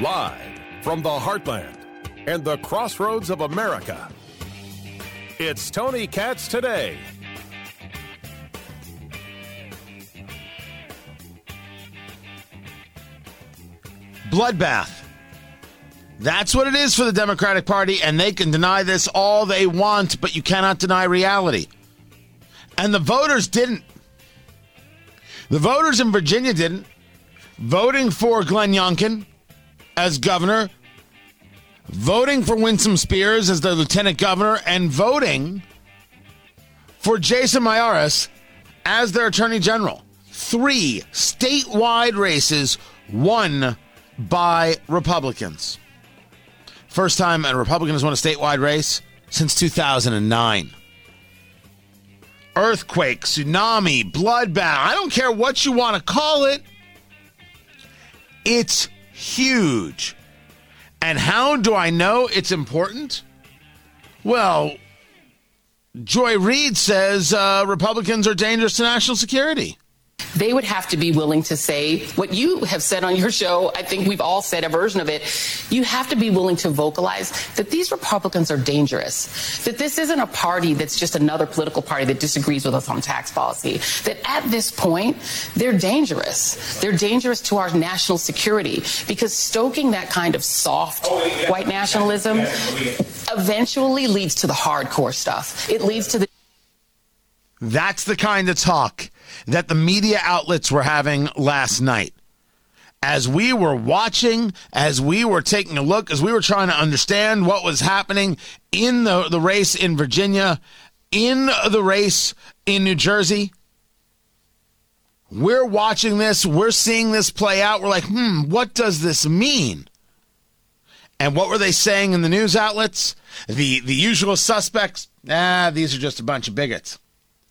Live from the heartland and the crossroads of America, it's Tony Katz today. Bloodbath. That's what it is for the Democratic Party, and they can deny this all they want, but you cannot deny reality. And the voters didn't. The voters in Virginia didn't. Voting for Glenn Youngkin as governor, voting for Winsome Spears as the lieutenant governor, and voting for Jason Miyares as their attorney general. Three statewide races won by Republicans. First time a Republican has won a statewide race since 2009. Earthquake, tsunami, bloodbath, I don't care what you want to call it. It's huge. And how do I know it's important? Well, Joy Reid says uh, Republicans are dangerous to national security they would have to be willing to say what you have said on your show. I think we've all said a version of it. You have to be willing to vocalize that these Republicans are dangerous, that this isn't a party that's just another political party that disagrees with us on tax policy, that at this point, they're dangerous. They're dangerous to our national security because stoking that kind of soft oh, white nationalism oh, eventually leads to the hardcore stuff. It leads to the that's the kind of talk that the media outlets were having last night. As we were watching, as we were taking a look, as we were trying to understand what was happening in the, the race in Virginia, in the race in New Jersey, we're watching this, we're seeing this play out. We're like, hmm, what does this mean? And what were they saying in the news outlets? The the usual suspects, ah, these are just a bunch of bigots.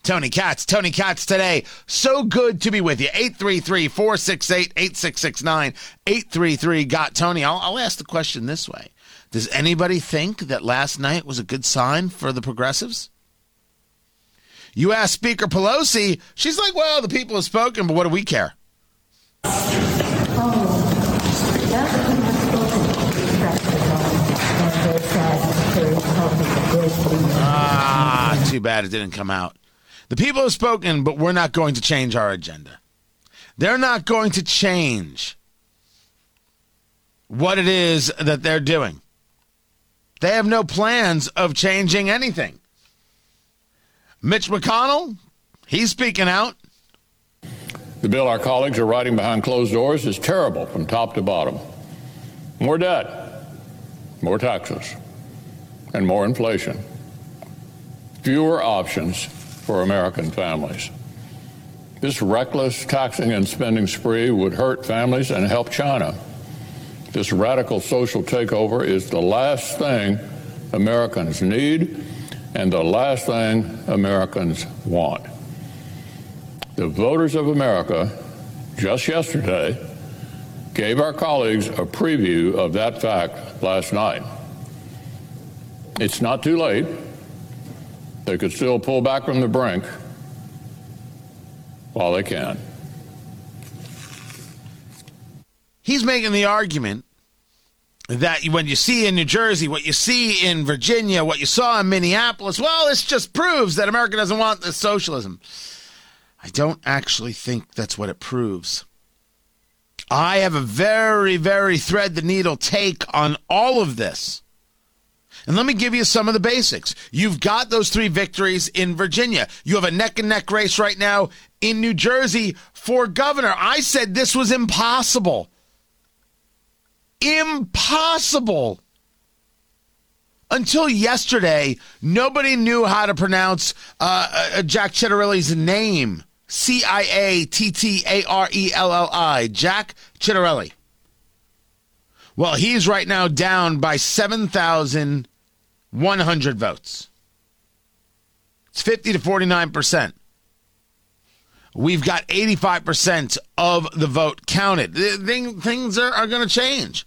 Tony Katz, Tony Katz today. So good to be with you. 833 468 8669. 833 got Tony. I'll, I'll ask the question this way Does anybody think that last night was a good sign for the progressives? You ask Speaker Pelosi, she's like, well, the people have spoken, but what do we care? Ah, too bad it didn't come out. The people have spoken, but we're not going to change our agenda. They're not going to change what it is that they're doing. They have no plans of changing anything. Mitch McConnell, he's speaking out. The bill our colleagues are writing behind closed doors is terrible from top to bottom. More debt, more taxes, and more inflation. Fewer options for American families. This reckless taxing and spending spree would hurt families and help China. This radical social takeover is the last thing Americans need and the last thing Americans want. The voters of America just yesterday gave our colleagues a preview of that fact last night. It's not too late. They could still pull back from the brink while they can. He's making the argument that when you see in New Jersey, what you see in Virginia, what you saw in Minneapolis, well, this just proves that America doesn't want this socialism. I don't actually think that's what it proves. I have a very, very thread the needle take on all of this. And let me give you some of the basics. You've got those three victories in Virginia. You have a neck and neck race right now in New Jersey for governor. I said this was impossible. Impossible. Until yesterday, nobody knew how to pronounce uh, uh, Jack Ciattarelli's name. C I A T T A R E L L I. Jack Ciattarelli. Well, he's right now down by 7,000 100 votes. It's 50 to 49%. We've got 85% of the vote counted. Things are, are going to change.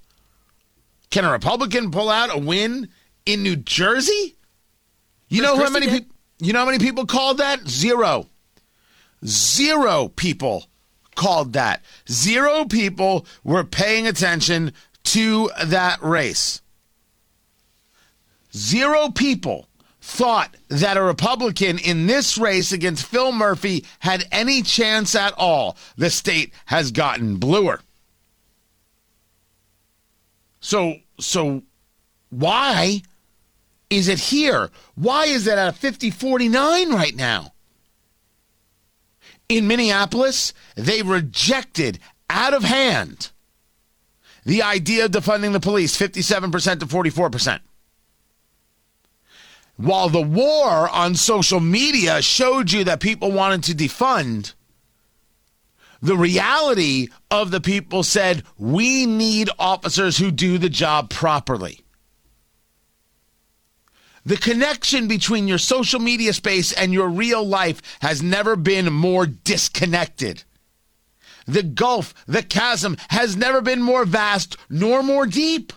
Can a Republican pull out a win in New Jersey? You know how many people you know how many people called that? Zero. Zero people called that. Zero people were paying attention to that race. Zero people thought that a Republican in this race against Phil Murphy had any chance at all. The state has gotten bluer. So, so why is it here? Why is it at 50 49 right now? In Minneapolis, they rejected out of hand the idea of defunding the police 57% to 44%. While the war on social media showed you that people wanted to defund, the reality of the people said, we need officers who do the job properly. The connection between your social media space and your real life has never been more disconnected. The gulf, the chasm has never been more vast nor more deep.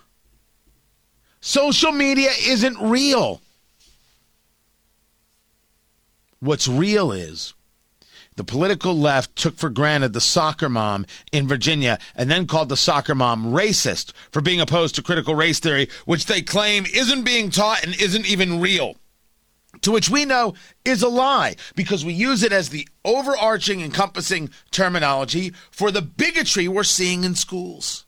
Social media isn't real. What's real is the political left took for granted the soccer mom in Virginia and then called the soccer mom racist for being opposed to critical race theory, which they claim isn't being taught and isn't even real. To which we know is a lie because we use it as the overarching, encompassing terminology for the bigotry we're seeing in schools.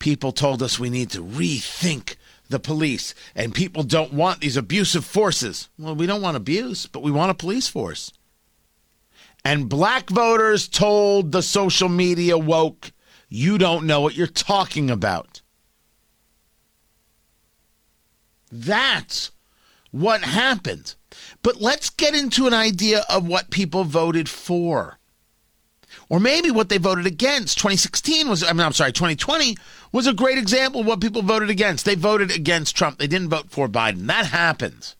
People told us we need to rethink the police, and people don't want these abusive forces. Well, we don't want abuse, but we want a police force. And black voters told the social media woke, you don't know what you're talking about. That's what happened. But let's get into an idea of what people voted for. Or maybe what they voted against. 2016 was, I mean, I'm sorry, 2020 was a great example of what people voted against. They voted against Trump. They didn't vote for Biden. That happens.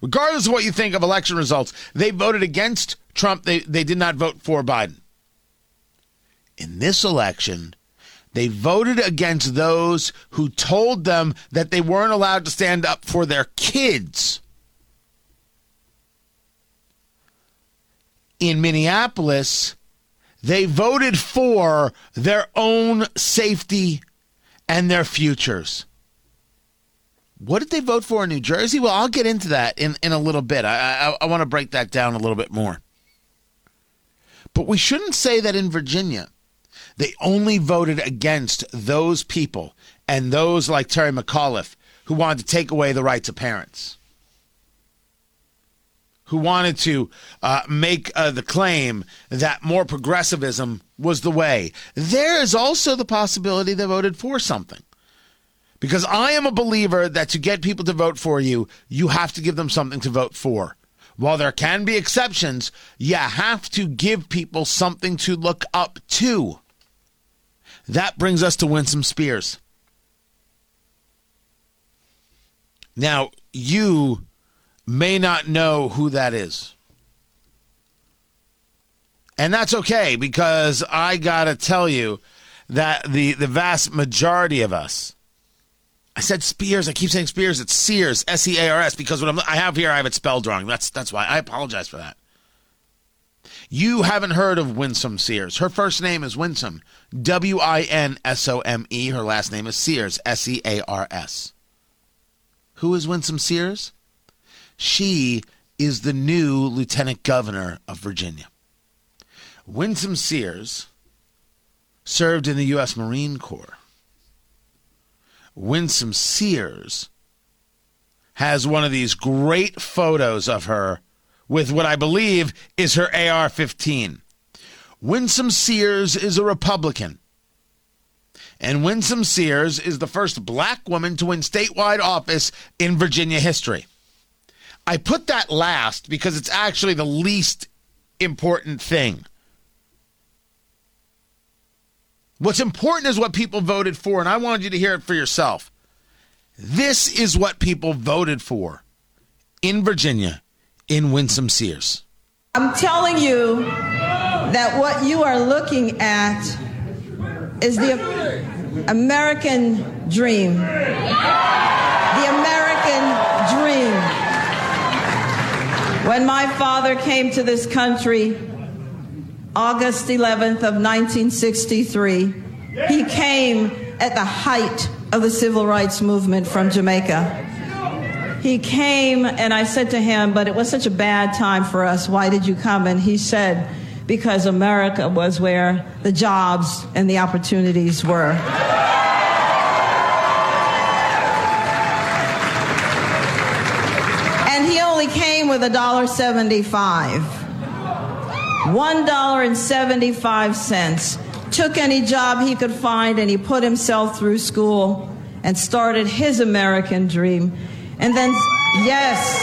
Regardless of what you think of election results, they voted against Trump. They, they did not vote for Biden. In this election, they voted against those who told them that they weren't allowed to stand up for their kids. In Minneapolis, they voted for their own safety and their futures. What did they vote for in New Jersey? Well, I'll get into that in, in a little bit. I, I, I want to break that down a little bit more. But we shouldn't say that in Virginia, they only voted against those people and those like Terry McAuliffe who wanted to take away the rights of parents who wanted to uh, make uh, the claim that more progressivism was the way. There is also the possibility they voted for something. Because I am a believer that to get people to vote for you, you have to give them something to vote for. While there can be exceptions, you have to give people something to look up to. That brings us to Winsome Spears. Now, you may not know who that is. And that's okay because I got to tell you that the, the vast majority of us, I said Spears. I keep saying Spears. It's Sears, S E A R S, because what I'm, I have here, I have it spelled wrong. That's that's why I apologize for that. You haven't heard of Winsome Sears. Her first name is Winsome, W I N S O M E. Her last name is Sears, S E A R S. Who is Winsome Sears? She is the new lieutenant governor of Virginia. Winsome Sears served in the U.S. Marine Corps. Winsome Sears has one of these great photos of her with what I believe is her AR 15. Winsome Sears is a Republican. And Winsome Sears is the first black woman to win statewide office in Virginia history. I put that last because it's actually the least important thing. What's important is what people voted for, and I wanted you to hear it for yourself. This is what people voted for in Virginia in Winsome Sears. I'm telling you that what you are looking at is the American dream. When my father came to this country, August 11th of 1963. He came at the height of the civil rights movement from Jamaica. He came and I said to him, but it was such a bad time for us. Why did you come? And he said, because America was where the jobs and the opportunities were. With a dollar seventy-five. One dollar and seventy-five cents. Took any job he could find and he put himself through school and started his American dream. And then, yes,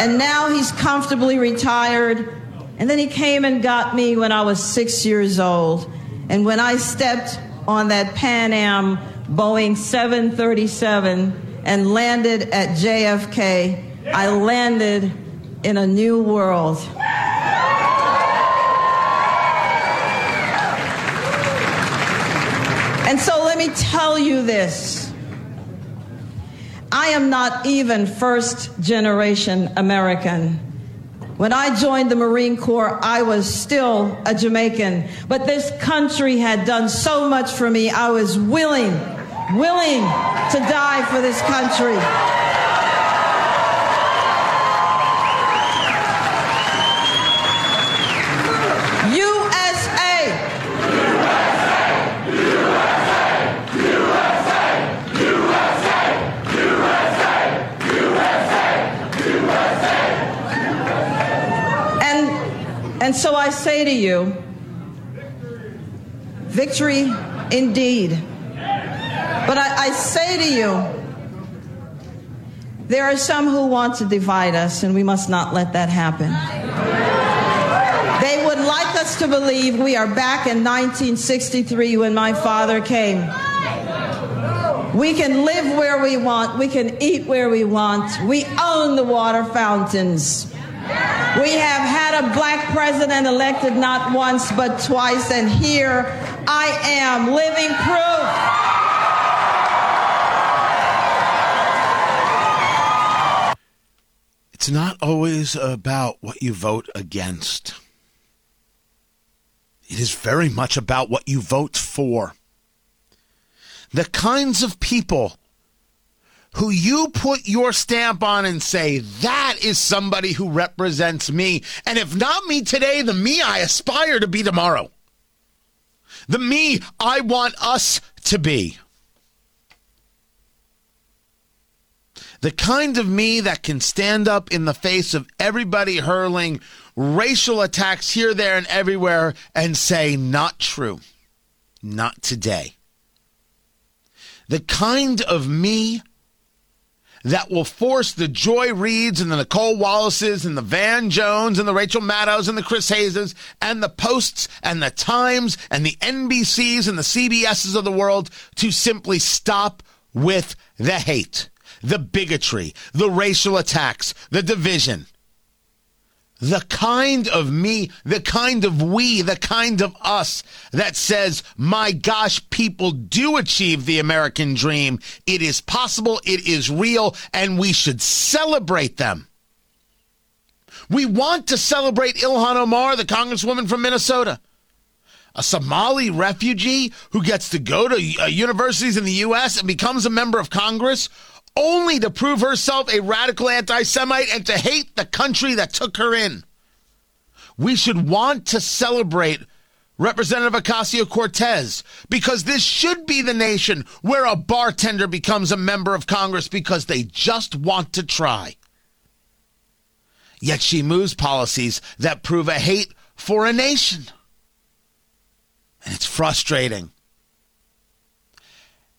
and now he's comfortably retired. And then he came and got me when I was six years old. And when I stepped on that Pan Am Boeing 737 and landed at JFK, I landed in a new world. And so let me tell you this. I am not even first generation American. When I joined the Marine Corps, I was still a Jamaican. But this country had done so much for me, I was willing, willing to die for this country. And so I say to you, victory indeed. But I, I, say to you, there are some who want to divide us, and we must not let that happen. They would like us to believe we are back in 1963 when my father came. We can live where we want, we can eat where we want, we own the water fountains. We have had a black president elected not once but twice, and here I am, living proof. It's not always about what you vote against. It is very much about what you vote for. The kinds of people who you put your stamp on and say, that is somebody who represents me. And if not me today, the me I aspire to be tomorrow. The me I want us to be. The kind of me that can stand up in the face of everybody hurling racial attacks here, there, and everywhere and say, not true. Not today. The kind of me that will force the Joy Reids and the Nicole Wallaces and the Van Jones and the Rachel Maddows and the Chris Hayes and the Posts and the Times and the NBCs and the CBSs of the world to simply stop with the hate, the bigotry, the racial attacks, the division the kind of me, the kind of we, the kind of us that says, my gosh, people do achieve the American dream. It is possible, it is real, and we should celebrate them. We want to celebrate Ilhan Omar, the congresswoman from Minnesota. A Somali refugee who gets to go to uh, universities in the U.S. and becomes a member of Congress only to prove herself a radical anti Semite and to hate the country that took her in. We should want to celebrate Representative Ocasio Cortez because this should be the nation where a bartender becomes a member of Congress because they just want to try. Yet she moves policies that prove a hate for a nation. And it's frustrating.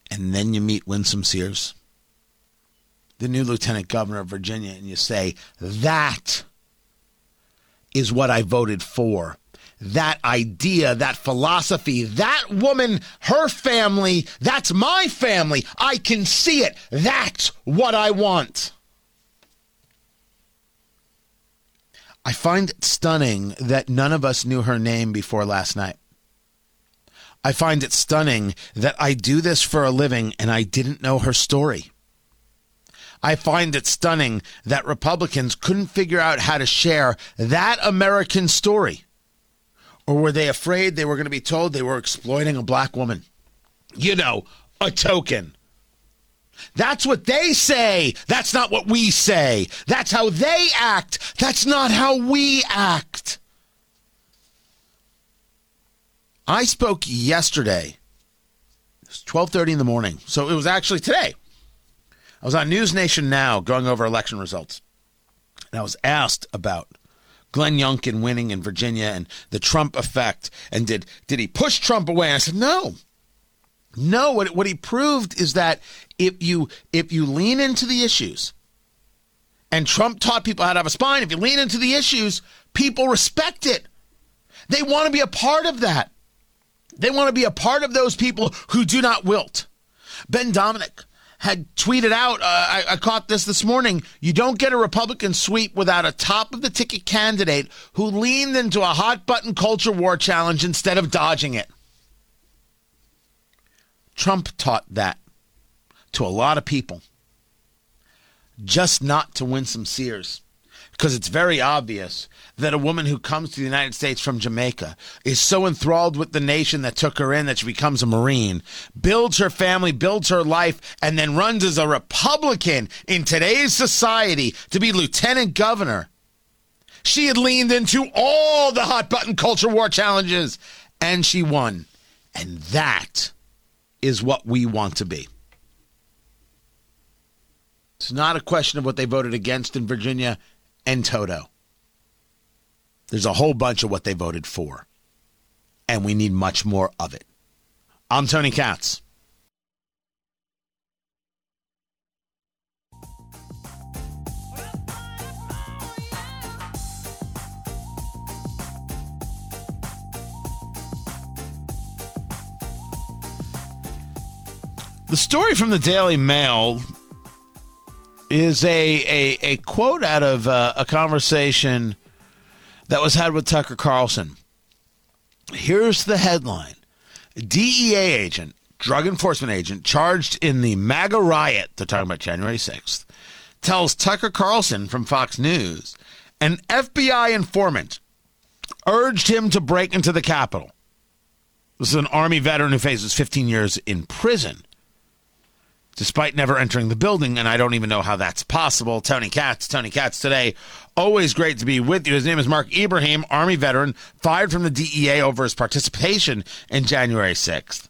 And then you meet Winsome Sears the new lieutenant governor of Virginia, and you say, that is what I voted for. That idea, that philosophy, that woman, her family, that's my family. I can see it. That's what I want. I find it stunning that none of us knew her name before last night. I find it stunning that I do this for a living and I didn't know her story. I find it stunning that Republicans couldn't figure out how to share that American story Or were they afraid they were going to be told they were exploiting a black woman? You know, a token. That's what they say. That's not what we say. That's how they act. That's not how we act. I spoke yesterday. It was 12:30 in the morning. So it was actually today. I was on News Nation Now going over election results. And I was asked about Glenn Youngkin winning in Virginia and the Trump effect. And did did he push Trump away? And I said, no. No, what, what he proved is that if you if you lean into the issues, and Trump taught people how to have a spine, if you lean into the issues, people respect it. They want to be a part of that. They want to be a part of those people who do not wilt. Ben Domenech had tweeted out, uh, I, I, caught this this morning, you don't get a Republican sweep without a top of the ticket candidate who leaned into a hot button culture war challenge instead of dodging it. Trump taught that to a lot of people, just not to Winsome Sears, because it's very obvious that a woman who comes to the United States from Jamaica is so enthralled with the nation that took her in that she becomes a Marine, builds her family, builds her life, and then runs as a Republican in today's society to be lieutenant governor. She had leaned into all the hot button culture war challenges and she won. And that is what we want to be. It's not a question of what they voted against in Virginia and Toto. There's a whole bunch of what they voted for, and we need much more of it. I'm Tony Katz. The story from the Daily Mail is a, a, a quote out of uh, a conversation that was had with Tucker Carlson. Here's the headline DEA agent, drug enforcement agent, charged in the MAGA riot, they're talking about January 6th, tells Tucker Carlson from Fox News an FBI informant urged him to break into the Capitol. This is an Army veteran who faces 15 years in prison despite never entering the building, and I don't even know how that's possible. Tony Katz, Tony Katz today. Always great to be with you. His name is Mark Ibrahim, Army veteran, fired from the DEA over his participation in January 6th.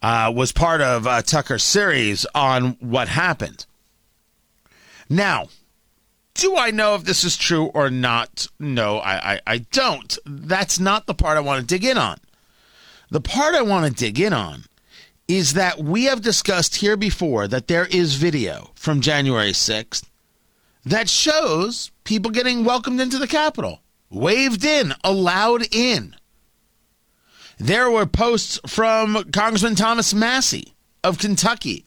Uh, was part of uh, Tucker's series on what happened. Now, do I know if this is true or not? No, I, I, I don't. That's not the part I want to dig in on. The part I want to dig in on is that we have discussed here before that there is video from January 6th that shows people getting welcomed into the Capitol, waved in, allowed in. There were posts from Congressman Thomas Massie of Kentucky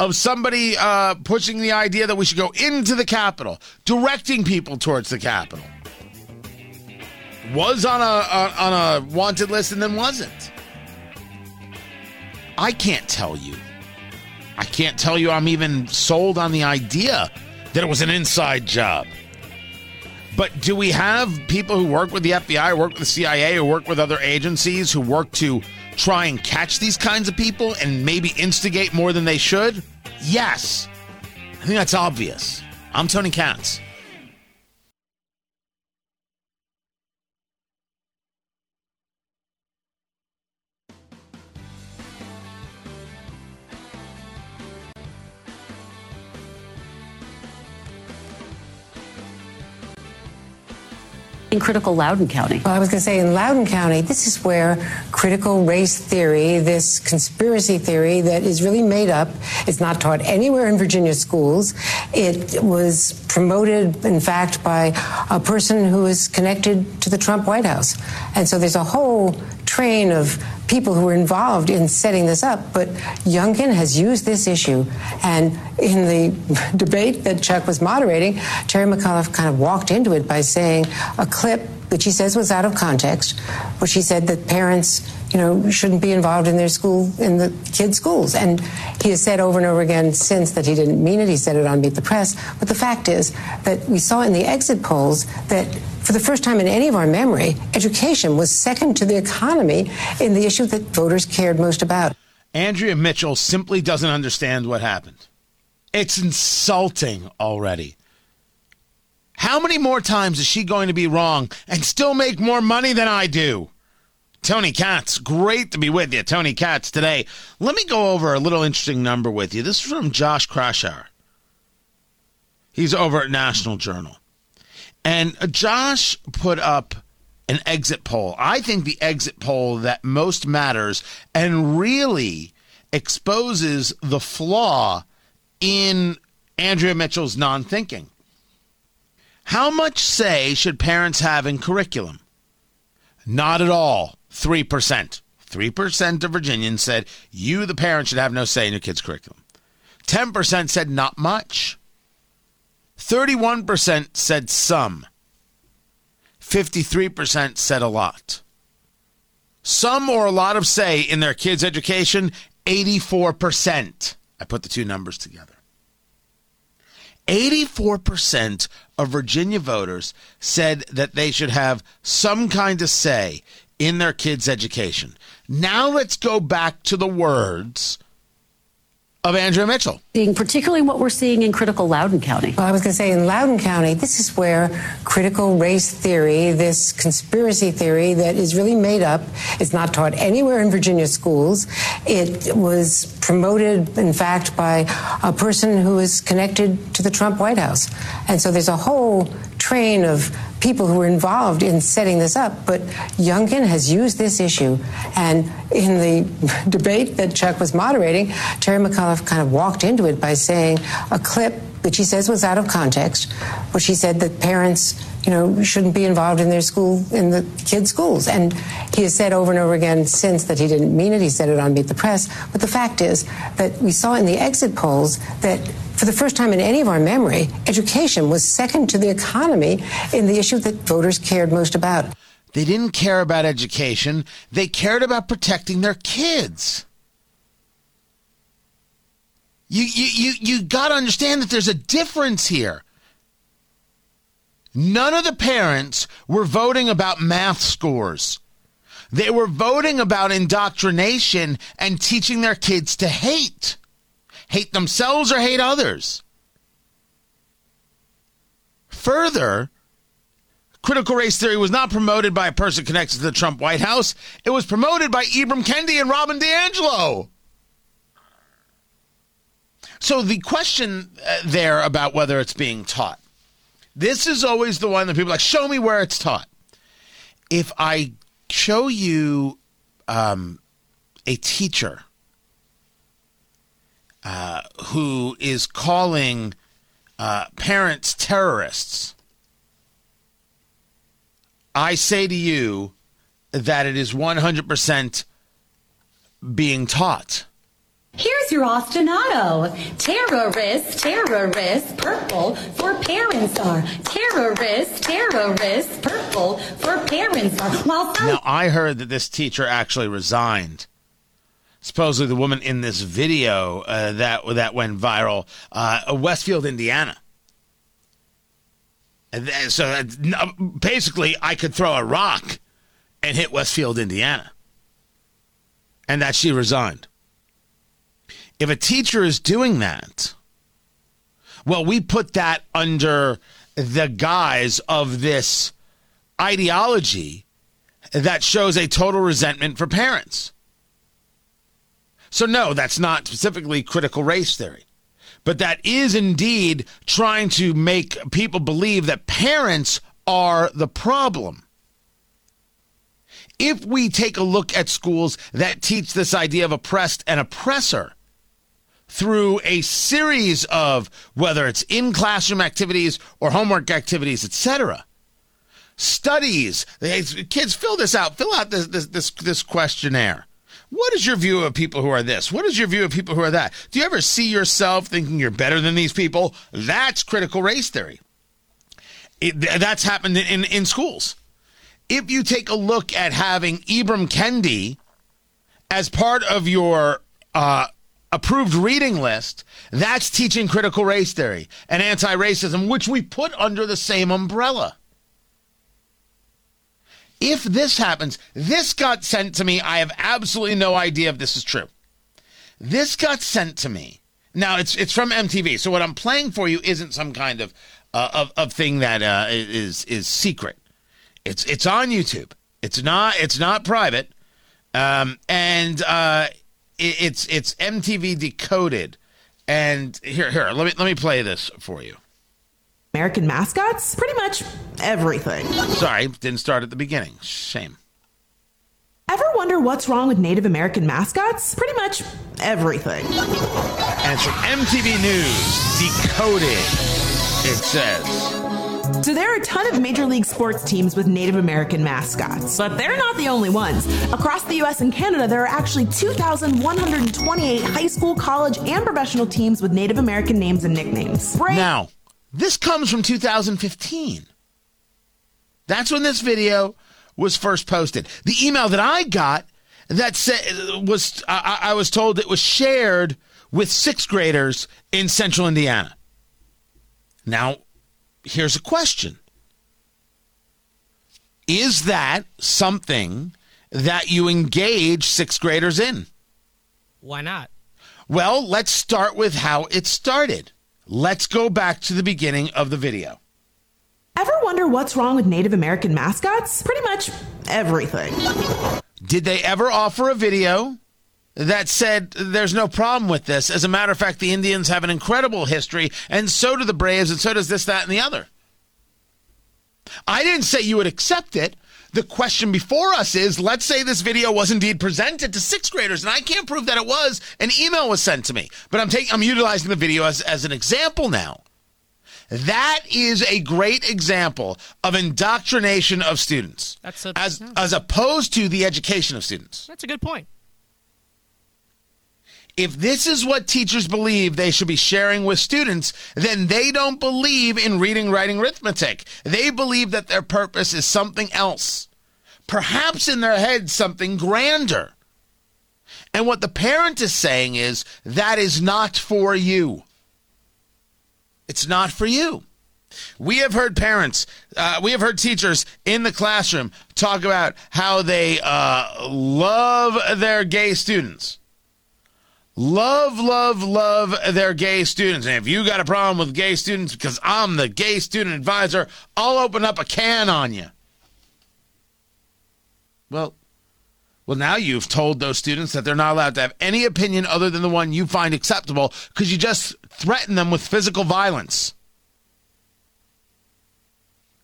of somebody uh, pushing the idea that we should go into the Capitol, directing people towards the Capitol. Was on a on a wanted list and then wasn't. I can't tell you. I can't tell you I'm even sold on the idea that it was an inside job. But do we have people who work with the FBI, work with the CIA, or work with other agencies who work to try and catch these kinds of people and maybe instigate more than they should? Yes. I think that's obvious. I'm Tony Katz. In critical Loudoun County? Well, I was going to say in Loudoun County, this is where critical race theory, this conspiracy theory that is really made up, it's not taught anywhere in Virginia schools. It was promoted, in fact, by a person who is connected to the Trump White House. And so there's a whole train of people who were involved in setting this up. But Youngkin has used this issue. And in the debate that Chuck was moderating, Terry McAuliffe kind of walked into it by saying a clip which he says was out of context, which he said that parents, you know, shouldn't be involved in their school, in the kids' schools. And he has said over and over again since that he didn't mean it. He said it on Meet the Press. But the fact is that we saw in the exit polls that for the first time in any of our memory, education was second to the economy in the issue that voters cared most about. Andrea Mitchell simply doesn't understand what happened. It's insulting already. How many more times is she going to be wrong and still make more money than I do? Tony Katz, great to be with you. Tony Katz today. Let me go over a little interesting number with you. This is from Josh Kraushaar. He's over at National Journal. And Josh put up an exit poll. I think the exit poll that most matters and really exposes the flaw in Andrea Mitchell's non thinking. How much say should parents have in curriculum? Not at all. 3%. 3% of Virginians said you, the parent, should have no say in your kid's curriculum. 10% said not much. 31% said some. 53% said a lot. Some or a lot of say in their kids' education, 84%. I put the two numbers together. 84% of Virginia voters said that they should have some kind of say in their kids' education. Now let's go back to the words of Andrea Mitchell. Particularly what we're seeing in critical Loudoun County. Well, I was going to say in Loudoun County, this is where critical race theory, this conspiracy theory that is really made up, is not taught anywhere in Virginia schools. It was promoted, in fact, by a person who is connected to the Trump White House. And so there's a whole train of people who were involved in setting this up. But Youngkin has used this issue. And in the debate that Chuck was moderating, Terry McAuliffe kind of walked into it by saying a clip which he says was out of context, which he said that parents, you know, shouldn't be involved in their school, in the kids' schools. And he has said over and over again since that he didn't mean it. He said it on Meet the Press. But the fact is that we saw in the exit polls that for the first time in any of our memory, education was second to the economy in the issue that voters cared most about. They didn't care about education, they cared about protecting their kids. You, you, you, you got to understand that there's a difference here. None of the parents were voting about math scores. They were voting about indoctrination and teaching their kids to hate. Hate themselves or hate others. Further, critical race theory was not promoted by a person connected to the Trump White House. It was promoted by Ibram Kendi and Robin DiAngelo. So the question uh, there about whether it's being taught, this is always the one that people like, show me where it's taught. If I show you um, a teacher uh, who is calling uh, parents terrorists, I say to you that it is 100% being taught. Here's your ostinato. Terrorist, terrorist, purple for parents are. Terrorist, terrorist, purple for parents are. While Now, I heard that this teacher actually resigned. Supposedly, the woman in this video uh, that that went viral, uh, Westfield, Indiana. And th- So uh, basically, I could throw a rock and hit Westfield, Indiana, and that she resigned. If a teacher is doing that, well, we put that under the guise of this ideology that shows a total resentment for parents. So, no, that's not specifically critical race theory, but that is indeed trying to make people believe that parents are the problem. If we take a look at schools that teach this idea of oppressed and oppressor, through a series of whether it's in classroom activities or homework activities, etc. Studies. Kids, fill this out. Fill out this, this this this questionnaire. What is your view of people who are this? What is your view of people who are that? Do you ever see yourself thinking you're better than these people? That's critical race theory. It, that's happened in, in schools. if you take a look at having Ibram Kendi as part of your uh, approved reading list, that's teaching critical race theory and anti racism, which we put under the same umbrella. If this happens, this got sent to me. I have absolutely no idea if this is true. This got sent to me. Now it's it's from MTV. So what I'm playing for you isn't some kind of uh, of of thing that uh, is is secret. It's it's on YouTube. It's not it's not private, um, and uh, it, it's it's MTV decoded. And here here let me let me play this for you. American mascots, pretty much everything. Sorry, didn't start at the beginning. Shame. Ever wonder what's wrong with Native American mascots? Pretty much everything. And it's from MTV News, decoded. It says. So there are a ton of Major League Sports teams with Native American mascots, but they're not the only ones. Across the US and Canada, there are actually 2,128 high school, college, and professional teams with Native American names and nicknames. Right? Now, this comes from 2015. That's when this video was first posted. The email that I got that said was I, I was told it was shared with sixth graders in Central Indiana. Now, here's a question: Is that something that you engage sixth graders in? Why not? Well, let's start with how it started. Let's go back to the beginning of the video. Ever wonder what's wrong with Native American mascots? Pretty much everything. Did they ever offer a video that said there's no problem with this? As a matter of fact, the Indians have an incredible history, and so do the Braves, and so does this, that, and the other. I didn't say you would accept it. The question before us is let's say this video was indeed presented to sixth graders, and I can't prove that it was. An email was sent to me, but I'm taking I'm utilizing the video as, as an example now. That is a great example of indoctrination of students. That's a, as as opposed to the education of students. That's a good point. If this is what teachers believe they should be sharing with students, then they don't believe in reading, writing, arithmetic. They believe that their purpose is something else. Perhaps in their head, something grander. And what the parent is saying is that is not for you. It's not for you. We have heard parents, uh, we have heard teachers in the classroom talk about how they uh, love their gay students. Love, love, love their gay students. And if you got a problem with gay students because I'm the gay student advisor, I'll open up a can on you. Well, well, now you've told those students that they're not allowed to have any opinion other than the one you find acceptable because you just threaten them with physical violence.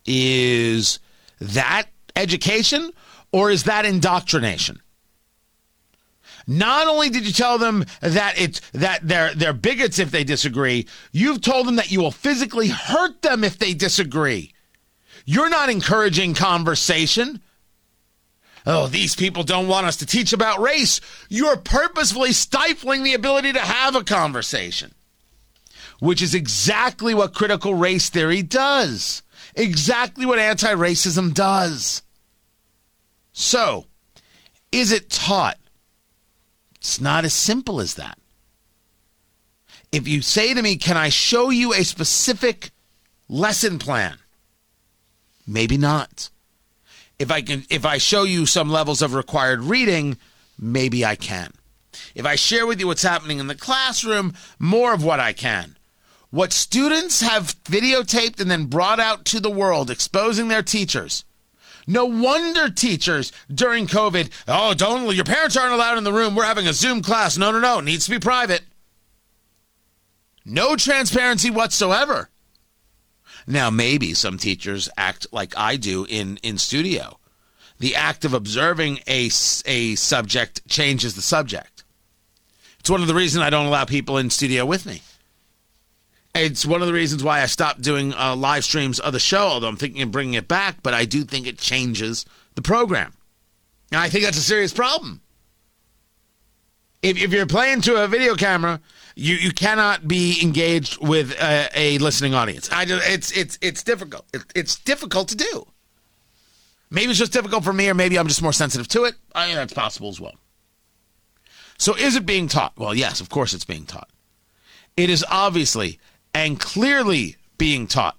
Is that education or is that indoctrination? Not only did you tell them that it's that they're they're bigots if they disagree, you've told them that you will physically hurt them if they disagree. You're not encouraging conversation. Oh, these people don't want us to teach about race. You're purposefully stifling the ability to have a conversation, which is exactly what critical race theory does, exactly what anti racism does. So, is it taught? It's not as simple as that. If you say to me, Can I show you a specific lesson plan? Maybe not. If I can if I show you some levels of required reading, maybe I can. If I share with you what's happening in the classroom, more of what I can. What students have videotaped and then brought out to the world, exposing their teachers. No wonder teachers during COVID, oh, don't, your parents aren't allowed in the room. We're having a Zoom class. No, no, no. It needs to be private. No transparency whatsoever. Now, maybe some teachers act like I do in, in studio. The act of observing a, a subject changes the subject. It's one of the reasons I don't allow people in studio with me. It's one of the reasons why I stopped doing uh, live streams of the show, although I'm thinking of bringing it back, but I do think it changes the program. And I think that's a serious problem. If, if you're playing to a video camera, you, you cannot be engaged with a, a listening audience. I just, it's it's it's difficult. It, it's difficult to do. Maybe it's just difficult for me, or maybe I'm just more sensitive to it. I mean, that's possible as well. So, is it being taught? Well, yes, of course it's being taught. It is obviously and clearly being taught.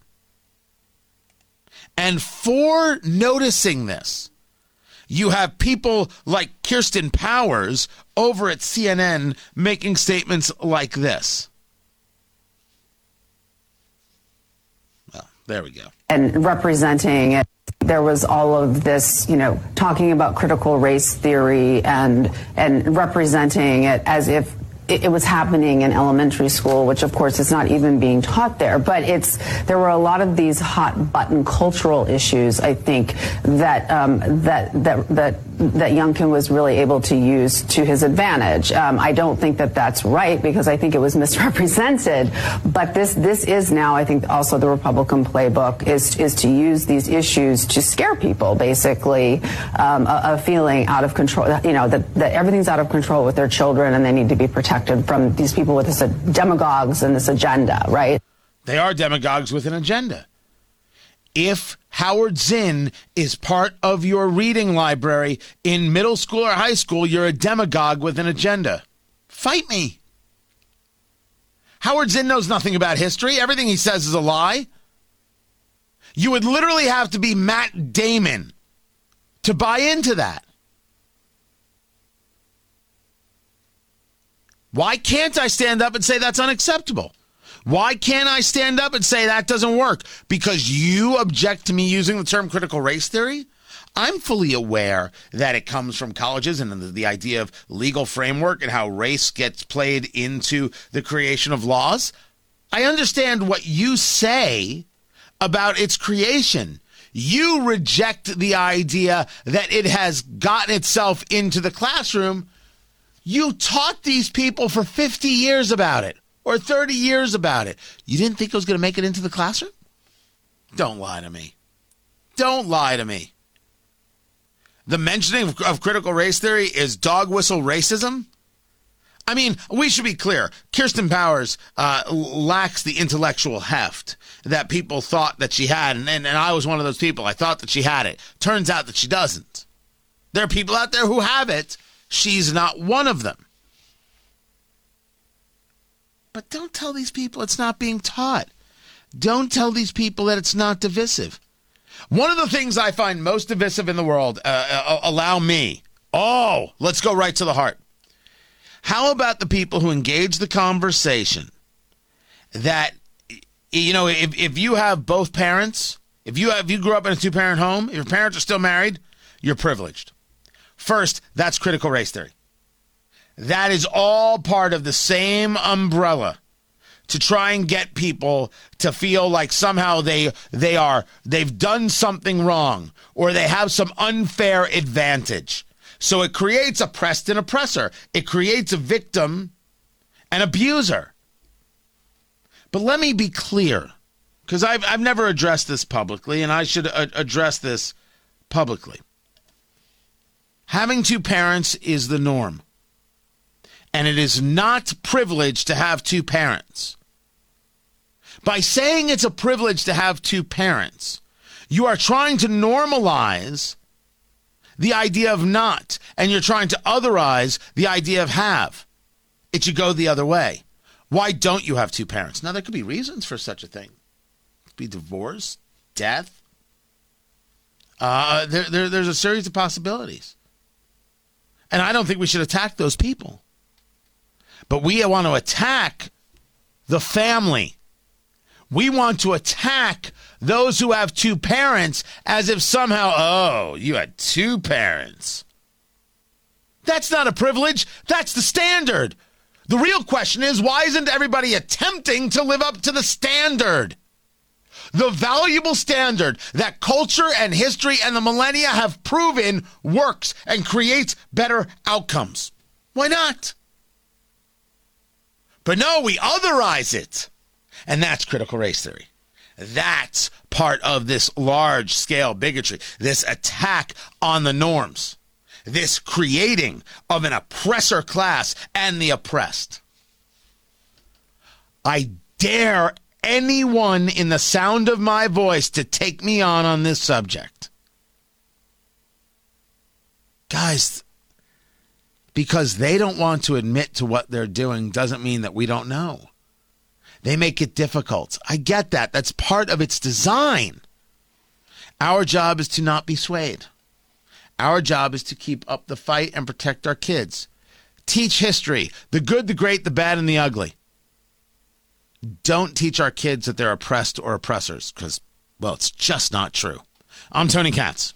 And for noticing this, you have people like Kirsten Powers over at CNN making statements like this. Well, there we go. And representing it there was all of this, you know, talking about critical race theory and and representing it as if it, it, was happening in elementary school, which of course is not even being taught there. But it's there were a lot of these hot button cultural issues. I think that um, that that that that Youngkin was really able to use to his advantage. Um, I don't think that that's right because I think it was misrepresented. But this this is now, I think, also the Republican playbook is is to use these issues to scare people, basically, um, a, a, feeling out of control. You know that that everything's out of control with their children and they need to be protected from these people with this uh, demagogues and this agenda, right? They are demagogues with an agenda. If Howard Zinn is part of your reading library in middle school or high school, you're a demagogue with an agenda. Fight me. Howard Zinn knows nothing about history. Everything he says is a lie. You would literally have to be Matt Damon to buy into that. Why can't I stand up and say that's unacceptable? Why can't I stand up and say that doesn't work? Because you object to me using the term critical race theory? I'm fully aware that it comes from colleges and the, the, idea of legal framework and how race gets played into the creation of laws. I understand what you say about its creation. You reject the idea that it has gotten itself into the classroom. You taught these people for 50 years about it or 30 years about it. You didn't think it was going to make it into the classroom? Don't lie to me. Don't lie to me. The mentioning of, of critical race theory is dog whistle racism? I mean, we should be clear. Kirsten Powers uh, lacks the intellectual heft that people thought that she had. And, and, and I was one of those people. I thought that she had it. Turns out that she doesn't. There are people out there who have it. She's not one of them. But don't tell these people it's not being taught. Don't tell these people that it's not divisive. One of the things I find most divisive in the world, uh, uh, allow me. Oh, let's go right to the heart. How about the people who engage the conversation that, you know, if, if you have both parents, if you have, if you grew up in a two parent home, if your parents are still married, you're privileged. First, that's critical race theory. That is all part of the same umbrella to try and get people to feel like somehow they they are they've done something wrong or they have some unfair advantage. So it creates oppressed and oppressor. It creates a victim and abuser. But let me be clear, because I've, I've never addressed this publicly, and I should a- address this publicly. Having two parents is the norm and it is not privileged to have two parents. By saying it's a privilege to have two parents, you are trying to normalize the idea of not, and you're trying to otherize the idea of have. It should go the other way. Why don't you have two parents? Now, there could be reasons for such a thing. It could be divorce, death. Uh, there, there, there's a series of possibilities. And I don't think we should attack those people. But we want to attack the family. We want to attack those who have two parents as if somehow, oh, you had two parents. That's not a privilege. That's the standard. The real question is why isn't everybody attempting to live up to the standard? The valuable standard that culture and history and the millennia have proven works and creates better outcomes. Why not? But no, we otherize it. And that's critical race theory. That's part of this large scale bigotry, this attack on the norms, this creating of an oppressor class and the oppressed. I dare anyone in the sound of my voice to take me on on this subject. Guys, because they don't want to admit to what they're doing doesn't mean that we don't know. They make it difficult. I get that. That's part of its design. Our job is to not be swayed. Our job is to keep up the fight and protect our kids. Teach history the good, the great, the bad, and the ugly. Don't teach our kids that they're oppressed or oppressors because, well, it's just not true. I'm Tony Katz.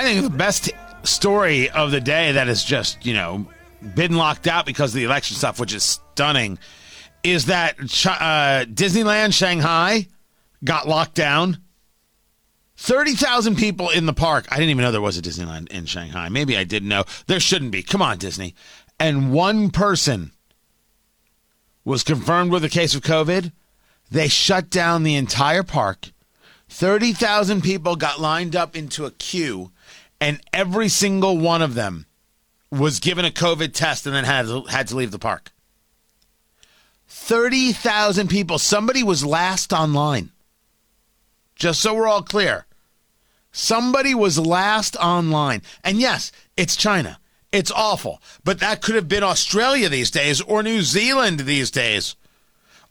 I think the best story of the day that has just, you know, been locked out because of the election stuff, which is stunning, is that uh, Disneyland Shanghai got locked down. 30,000 people in the park. I didn't even know there was a Disneyland in Shanghai. Maybe I didn't know. There shouldn't be. Come on, Disney. And one person was confirmed with a case of COVID. They shut down the entire park. 30,000 people got lined up into a queue and every single one of them was given a COVID test and then had to, had to leave the park. 30,000 people. Somebody was last online. Just so we're all clear. Somebody was last online. And yes, it's China. It's awful. But that could have been Australia these days or New Zealand these days.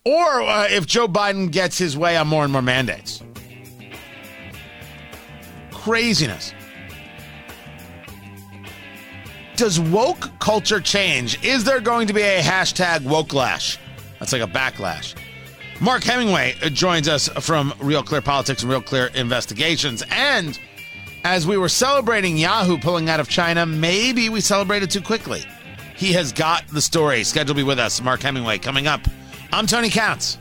Or uh, if Joe Biden gets his way on more and more mandates. Craziness does woke culture change? Is there going to be a hashtag wokelash? That's like a backlash. Mark Hemingway uh, joins us from Real Clear Politics and Real Clear Investigations. And as we were celebrating Yahoo pulling out of China, maybe we celebrated too quickly. He has got the story. Scheduled to be with us, Mark Hemingway, coming up. I'm Tony Katz.